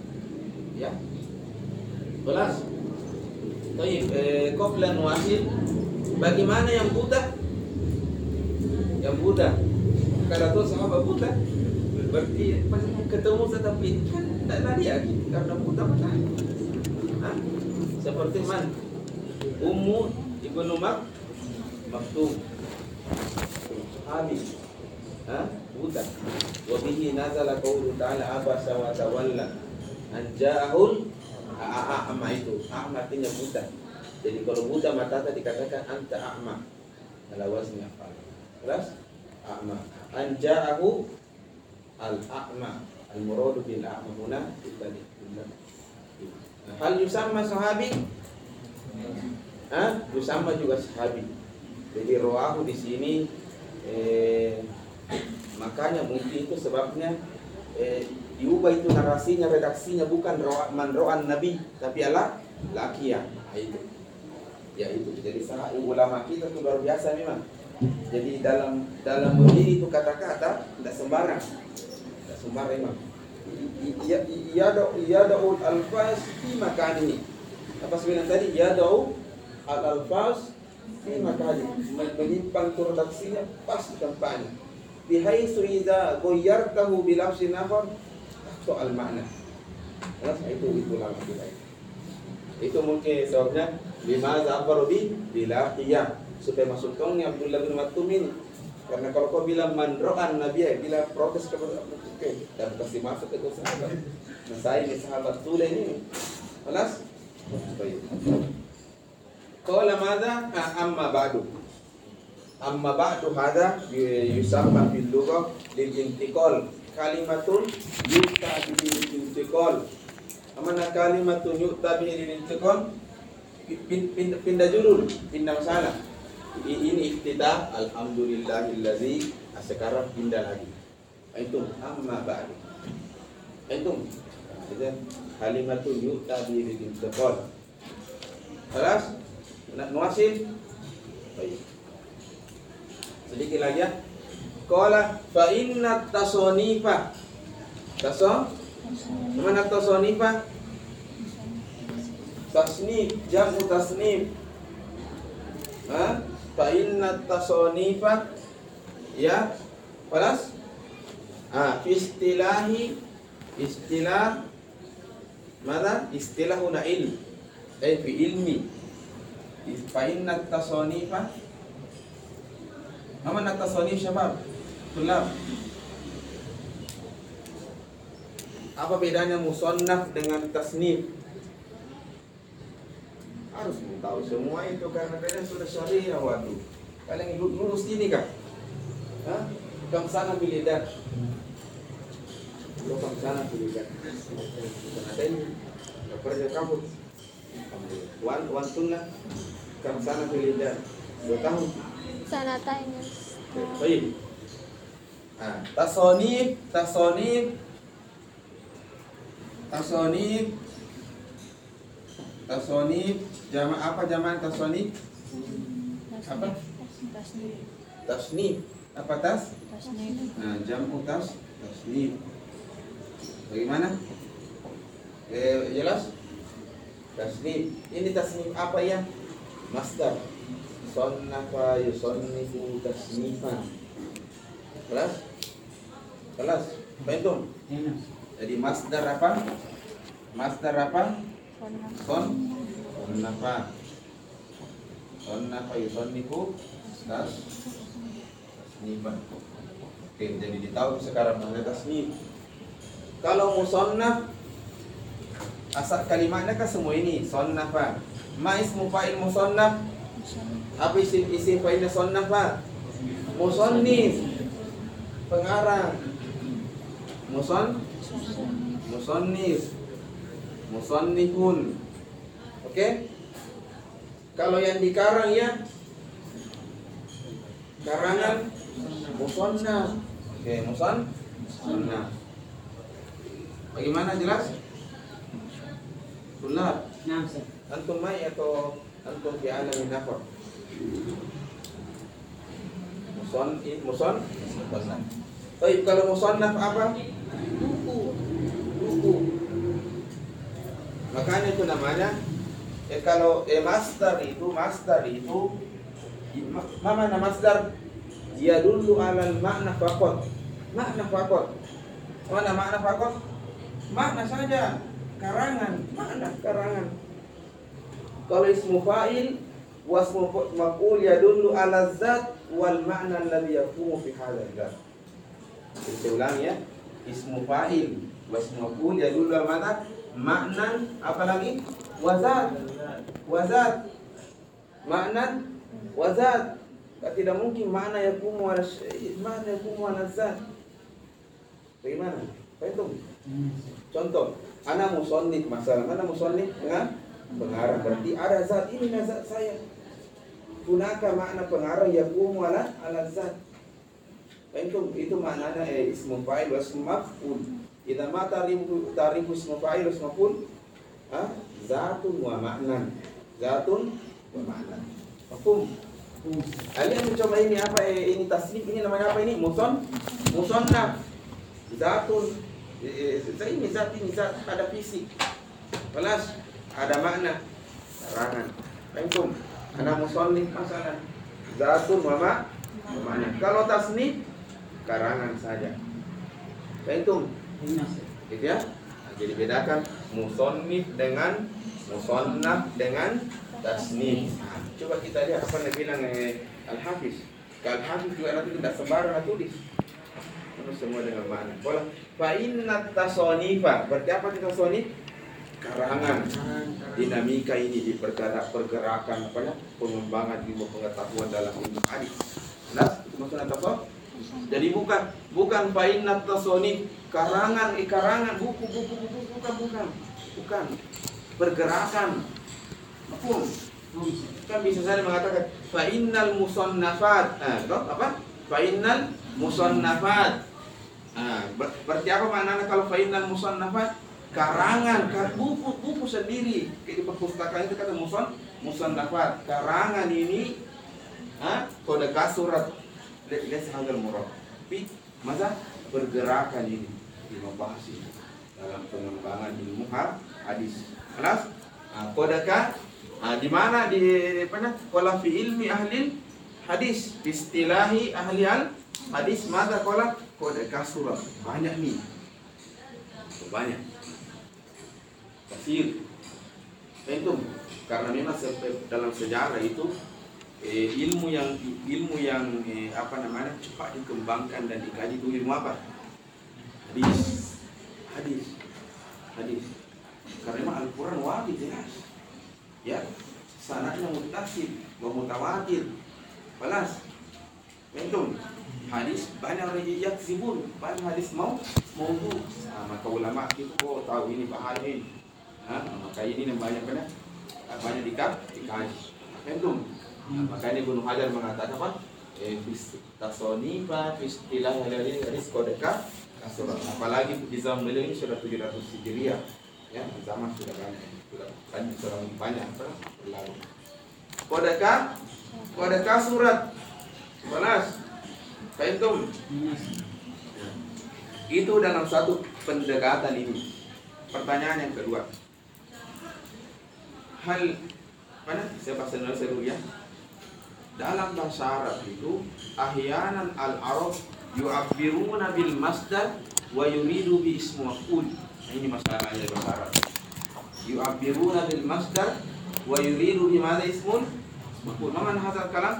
Ya. Kelas. Baik, eh, koplan wasil. Bagaimana yang buta? Yang buta. Karena tuh sahabat buta berarti ketemu tetapi kan tidak lari lagi karena buta mata seperti man Ummu ibnu Mak Maktum Sahabi ha? buta. Wabihi nazala qawlu ta'ala abasa wa tawalla an ja'ahul a'ma itu a'ma artinya buta. Jadi kalau buta mata tadi dikatakan anta a'ma. Ala wazni afal. Kelas a'ma an ja'ahu al-a'ma al-muradu bil a'ma huna hal yusamma sahabi? Hah? Yusamma juga sahabi. Jadi roahu di sini eh, makanya mungkin itu sebabnya eh, diubah itu narasinya redaksinya bukan roa, man ro'an nabi tapi ala lakia nah, itu ya itu jadi sangat ulama kita itu luar biasa memang jadi dalam dalam berdiri itu kata-kata tidak sembarang. Tidak sembarang ya ya ya daul alfaz fi makan ini apa sebenarnya tadi? Ya daul al alfaz lima kali menyimpan redaksinya pas di tempatnya. Bihaisu idza ghayyartahu bi lafzin akhar soal makna. Itu itu lama kita itu mungkin sebabnya lima zafaru bi qiyam supaya masuk tongnya Abdullah bin Maktum ini. Karena kalau kau bilang mandroan Nabi ya bila protes kepada Abu Bakar eh, dan pasti masuk ke sahabat. Nah saya ini sahabat Sule ini alas? Baik. Lama ada amma ba'du. Amma ba'du ada Yusuf bin lughah lil kalimatul kalimatun yuta bil intiqal. Amana kalimatun yuta bil pindah judul. Pindah masalah. Ini iftitah, alhamdulillahillazi. Nah, sekarang pindah lagi. Itu amma ba'du. Itu kalimatun yu'ta bi bil intiqal. Kelas? Nak nuasil? Baik. Sedikit lagi ya. Qala fa inna tasonifa. Tason? Mana tasonifa? Tasnif, jamu tasnif. Ha? Fa inna tasonifa ya. Kelas? Ah, istilahi istilah mana istilah huna ilm. Eh fi ilmi. Fa inna tasanifa. Apa nak tasanif syabab? Tulab apa bedanya musannaf dengan tasnif harus tahu semua itu karena kalian sudah syariah waktu kalian lulus ini kah Hah? kam sana lo kam sana bilidat ada ini. Nggak kerja kamu wan wan tunna kam sana bilidat dua tahun. Sanatanya. baik. Ah tasonif tasonif tasonif tasonif jama apa jamaan tasonif apa tasnif apa tas Nah, jamu tas tasnif. Bagaimana? Eh, jelas? Tasnif. Ini tasnif apa ya? Masdar. Sonnafa yusonnifu tasnifan. Kelas? Kelas? Bentum. Jadi masdar apa? Masdar apa? Son. Sonnafa. Sonnafa yusonnifu tas tasnifan. Oke, jadi ditahu sekarang mana tasnif. Kalau musannaf asal kalimatnya kan semua ini sonnafa. Ma ismu fa'il musannaf? Apa isim isim fa'ilnya sonnafa? Musannif. Pengarang. Muson musannif. Musannifun. Oke? Kalau yang dikarang ya karangan musannaf. Oke, musan musannaf. Bagaimana jelas? Tulab, antum mai atau antum fi alamin akhar? Muson, muson, musannaf. Baik, kalau musannaf apa? Buku. Buku. Makanya itu namanya eh kalau eh master itu master itu ma- ma mana master dia dulu alal makna fakot. Makna fakot. Mana makna fakot? Makna saja. Karangan. Makna karangan. Kalau ismu fa'il wasmu maf'ul yadullu ala zat wal makna alladhi yakumu fi hadzal zat. Jadi saya ulang ya. Ismu fa'il wasmu maf'ul yadullu ala mana makna apa lagi? Wazat. Wazat. Makna wazat. Tidak mungkin mana yakumu ala mana yakumu ala zat. Bagaimana? Itu contoh ana musonnif masalah. Mana musonnif dengan pengarang. Berarti ada zat ini zat saya. Gunaka makna pengarang yakumu ala ala zat. Itu maknanya eh, ismu fa'il wa idza ma tarifu tarifu ismu fa'il wa ismu maf'ul ah zatun wa ma'nan. Zatun wa ma'nan. Mafhum? Kalian mencoba ini apa? Eh, ini tasnif ini namanya apa ini? Muson? Musonnaf zatun. Eh, eh, ini zat ini zat ada fisik. Balas ada makna. Karangan Assalamualaikum Anak musonif masalah. Zatun wama mana? Kalau tasnif karangan saja. Itu, gitu ya. Nah, jadi bedakan musonif dengan musonnaf dengan tasnif. Nah, coba kita lihat apa yang bilang eh, Al Hafiz. Al Hafiz juga nanti tidak sembarangan tulis. Itu semua dengan mana? Bola. Fa inna tasonifa. Berarti apa kita tasonif? Karangan dinamika ini di pergerakan pergerakan apa ya pengembangan ilmu pengetahuan dalam ilmu hadis. Itu maksudnya apa? Jadi bukan bukan fainat tasonif karangan eh, karangan buku buku buku bukan bukan. Bukan. Pergerakan. Hukum kan bisa saja mengatakan fa'innal musannafat. Nah, toh, apa? Fa'innal musannafat. Nah, ber berarti apa maknanya kalau fa'innal musannafat? Karangan kar buku buku sendiri. Di perpustakaan itu kata muson musannafat. Karangan ini ah kode kasurat hadal murad tapi masa pergerakan ini di membahas ini dalam pengembangan ilmu hadis. Kelas nah, kodaka nah, di mana? Di mana? Kola fi ilmi ahli hadis. Istilahi ahli al hadis. Maka kola kode kasurat banyak nih banyak. Kasir itu karena memang dalam sejarah itu eh, ilmu yang ilmu yang eh, apa namanya cepat dikembangkan dan dikaji itu ilmu apa? Hadis. Hadis. Hadis. Karena Al-Quran wajib jelas. Ya. Sanadnya mutasil wa mutawatir. Balas. Mentum hadis banyak orang yang sibuk banyak hadis mau mau nah, maka ulama itu kok tahu ini bahan ini. Nah, maka ini yang banyak kena banyak dikah dikaji. Mentum nah, makanya Ibnu Hajar mengatakan apa eh fis tasonifa fis istilah hadis hadis kodeka kasurat apalagi di zaman beliau ini sudah 700 hijriah ya zaman sudah banyak sudah kan sudah banyak berlalu kodeka kodeka surat balas Fahimtum? Itu dalam satu pendekatan ini. Pertanyaan yang kedua. Hal mana? Saya bahasa Indonesia dulu ya. Dalam bahasa Arab itu ahyanan al-arab yu'abbiruna bil masdar wa yuridu bi ismu maf'ul. Nah, ini masalahnya dalam bahasa Arab. Yu'abbiruna bil masdar wa yuridu bi mana ismun maf'ul. Mana hadzal kalam?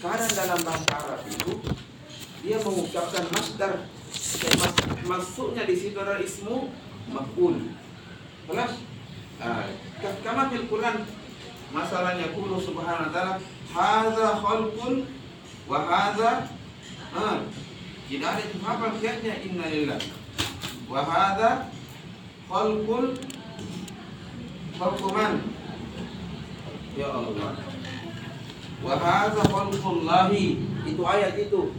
Kadang dalam bahasa Arab itu dia mengucapkan masdar masuknya di situ adalah ismu maf'ul. Jelas? Ah, ka- kama fil Quran masalahnya kullu subhanahu wa ta'ala hadza khalqun wa hadza ah, tidak ada itu hafal kiatnya inna lillah wa hadza khalqun khalqu man? Ya Allah. Wa hadza khalqullahi itu ayat itu.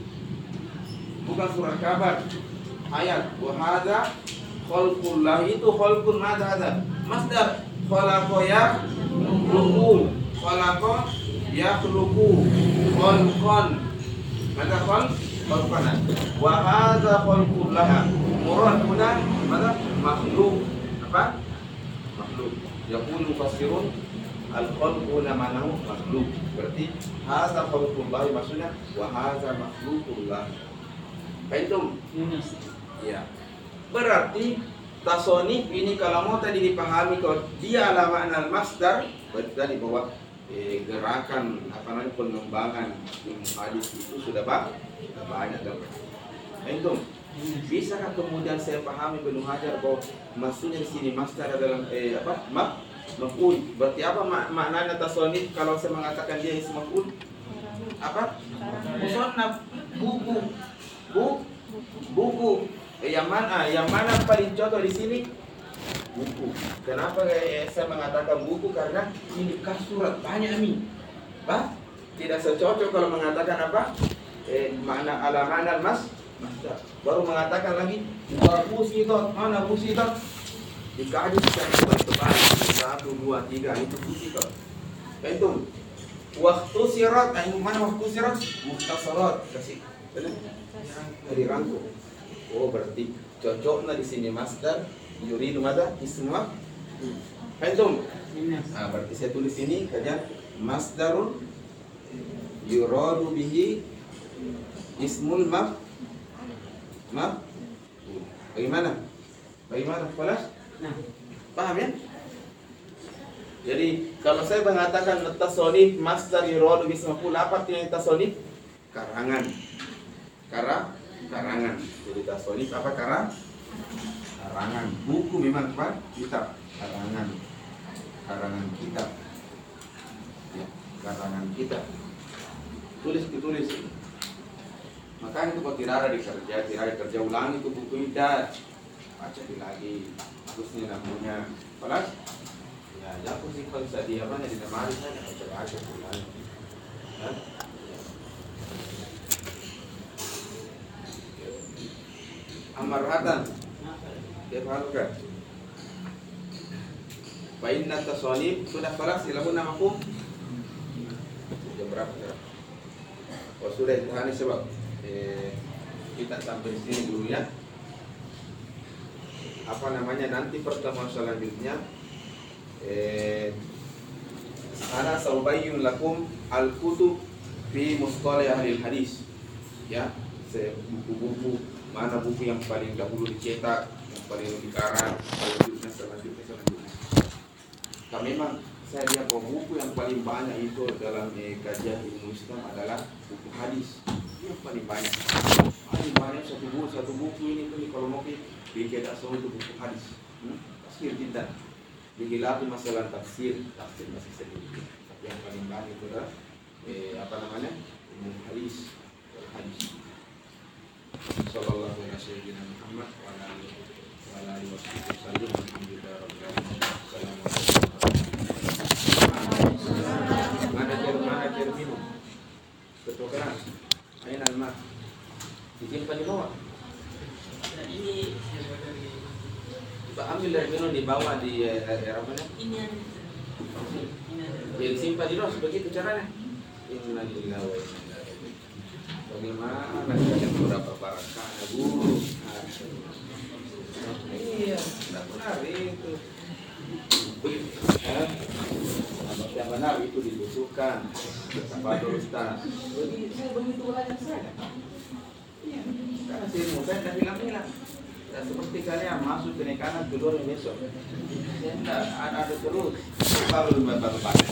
Bukan surat kabar. Ayat wa hadza khalqullahi itu khalqun madza hadza. Masdar khalaqa ya khuluqu khalaqa ya khuluqu khalqan maka khal khalqana wa hadza khalqullaha murad huna madza makhluk apa makhluk yaqulu mufassirun al-khalqu namanahu makhluk berarti hadza khalqullah maksudnya wa hadza makhluqullah Fahimtum? Iya. Berarti tasonif ini kalau mau tadi dipahami kalau dia ala makna masdar berarti tadi bahwa eh, gerakan apa namanya pengembangan ilmu hadis itu sudah ba- sudah banyak kan. Fahimtum? Bisakah kemudian saya pahami Ibnu Hajar bahwa maksudnya di sini masdar adalah eh, apa? Mak maf'ul. Berarti apa mak maknanya tasonif kalau saya mengatakan dia ism maf'ul? Apa? Musannaf buku. Bu buku. Eh, yang mana? Yang mana paling contoh di sini? Buku. Kenapa eh, saya mengatakan buku? Karena ini kasurat banyak nih. Bah? Tidak secocok kalau mengatakan apa? Eh, mana mas? Masdar. Baru mengatakan lagi wa fusidat. Mana fusidat? Dikaji secara tebal-tebal. Satu, dua, tiga. Itu fusidat. Itu. Waktu sirat. Eh, mana waktu sirat? Muhtasarat. Kasih. Dari rangkum. Oh berarti cocoknya di sini masdar yuridu mada isma Antum. Nah, berarti saya tulis ini kalian masdarun yuradu bihi ismul maf maf bagaimana? Bagaimana Falas? Nah, paham ya? Jadi kalau saya mengatakan tasonif masdar yuradu bihi ismul apa artinya tasonif karangan. Kara karangan. Jadi tasonif apa karang karangan. Buku memang pak kitab. Karangan. Karangan kitab. Ya karangan kitab. Tulis ditulis makanya itu kalau tidak ada di kerja tidak ada kerja ulang itu buku tidak baca lagi. Harusnya namanya balas ya ya aku bisa di apa di lemari? Saja baca baca ulang ya amarhatan Kaifa haluka? Fa inna tasanif sudah kelas ilmu namakum. Jam berapa sekarang? Oh sudah itu ini sebab eh, kita sampai sini dulu ya. Apa namanya nanti pertemuan selanjutnya eh, ana saubayyun lakum al-kutub fi mustalah ahli hadis. Ya, buku-buku mana buku yang paling dahulu dicetak, yang paling dikarang, selanjutnya selanjutnya selanjutnya. Nah, memang saya lihat bahwa buku yang paling banyak itu dalam eh, kajian ilmu Islam adalah buku hadis. Yang paling banyak. Paling banyak satu buku satu buku ini tuh kalau mau dicetak semua itu buku hadis. Hmm? Tafsir tidak. Dihilapi masalah tafsir, tafsir masih sedikit. Tapi yang paling banyak itu adalah eh, apa namanya ilmu hadis, hadis. Sallallahu alaihi Muhammad wa ala alihi wa ala alihi wasallam. Alhamdulillah rabbil alamin. Assalamualaikum. Mana air mana air minum? Ketukeran. Ayo alma. Disimpan di bawah. nah ini Coba ambil dari minum di bawah di eh, air apa namanya? ini ada. Yang simpan di bawah begitu caranya. Inna lillahi wa inna. Bagaimana kalian berapa barakah guru? Iya, tidak benar itu. Eh, Yang benar itu dibutuhkan kepada Ustaz. Saya begitu belajar saya. Iya, karena saya mau saya tidak bilang-bilang. Dan seperti kalian masuk ke kanan keluar besok. Ya enggak, ada, ada terus. Baru baru baru.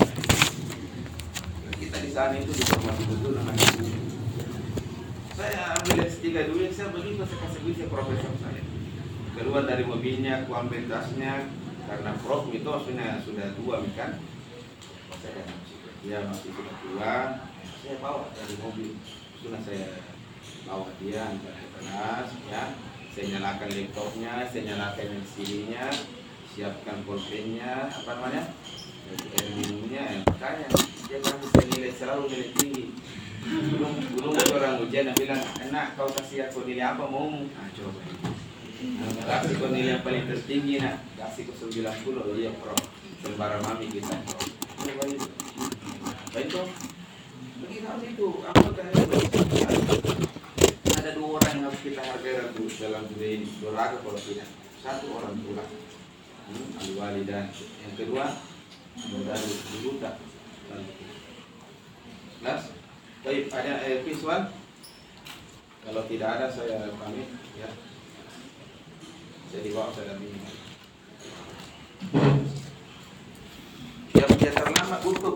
Kita di sana itu diformasi betul namanya saya ambil S3 dulu saya kasih duit ke profesor saya. Keluar dari mobilnya aku ambil tasnya karena prof itu sudah sudah tua kan saya dia masih sudah tua saya bawa dari mobil. Sudah saya bawa dia antar ke kelas ya. Saya nyalakan laptopnya saya nyalakan LCD-nya siapkan pulpennya apa namanya? Air minumnya ya, makanya dia kan bisa nilai selalu nilai tinggi belum belum ada orang ujian yang bilang enak kau kasih aku nilai apa mau? Nah coba. Nah, kasih kau nilai yang paling tertinggi nak. Kasih ke 90 iya pro sembara mami kita. Baik baik toh begitu harus itu apa ada dua orang yang harus kita hargai dalam dunia ini. Doraga kalau tidak. Satu orang tua hmm, ahli wali dan yang kedua dari buta Jelas? Baik, ada eh, visual? Kalau tidak ada saya pamit ya. Saya dibawa saya dampingi. Yang terlambat tutup.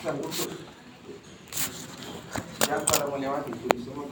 Kan tutup. Siapa yang melewati tulis semua?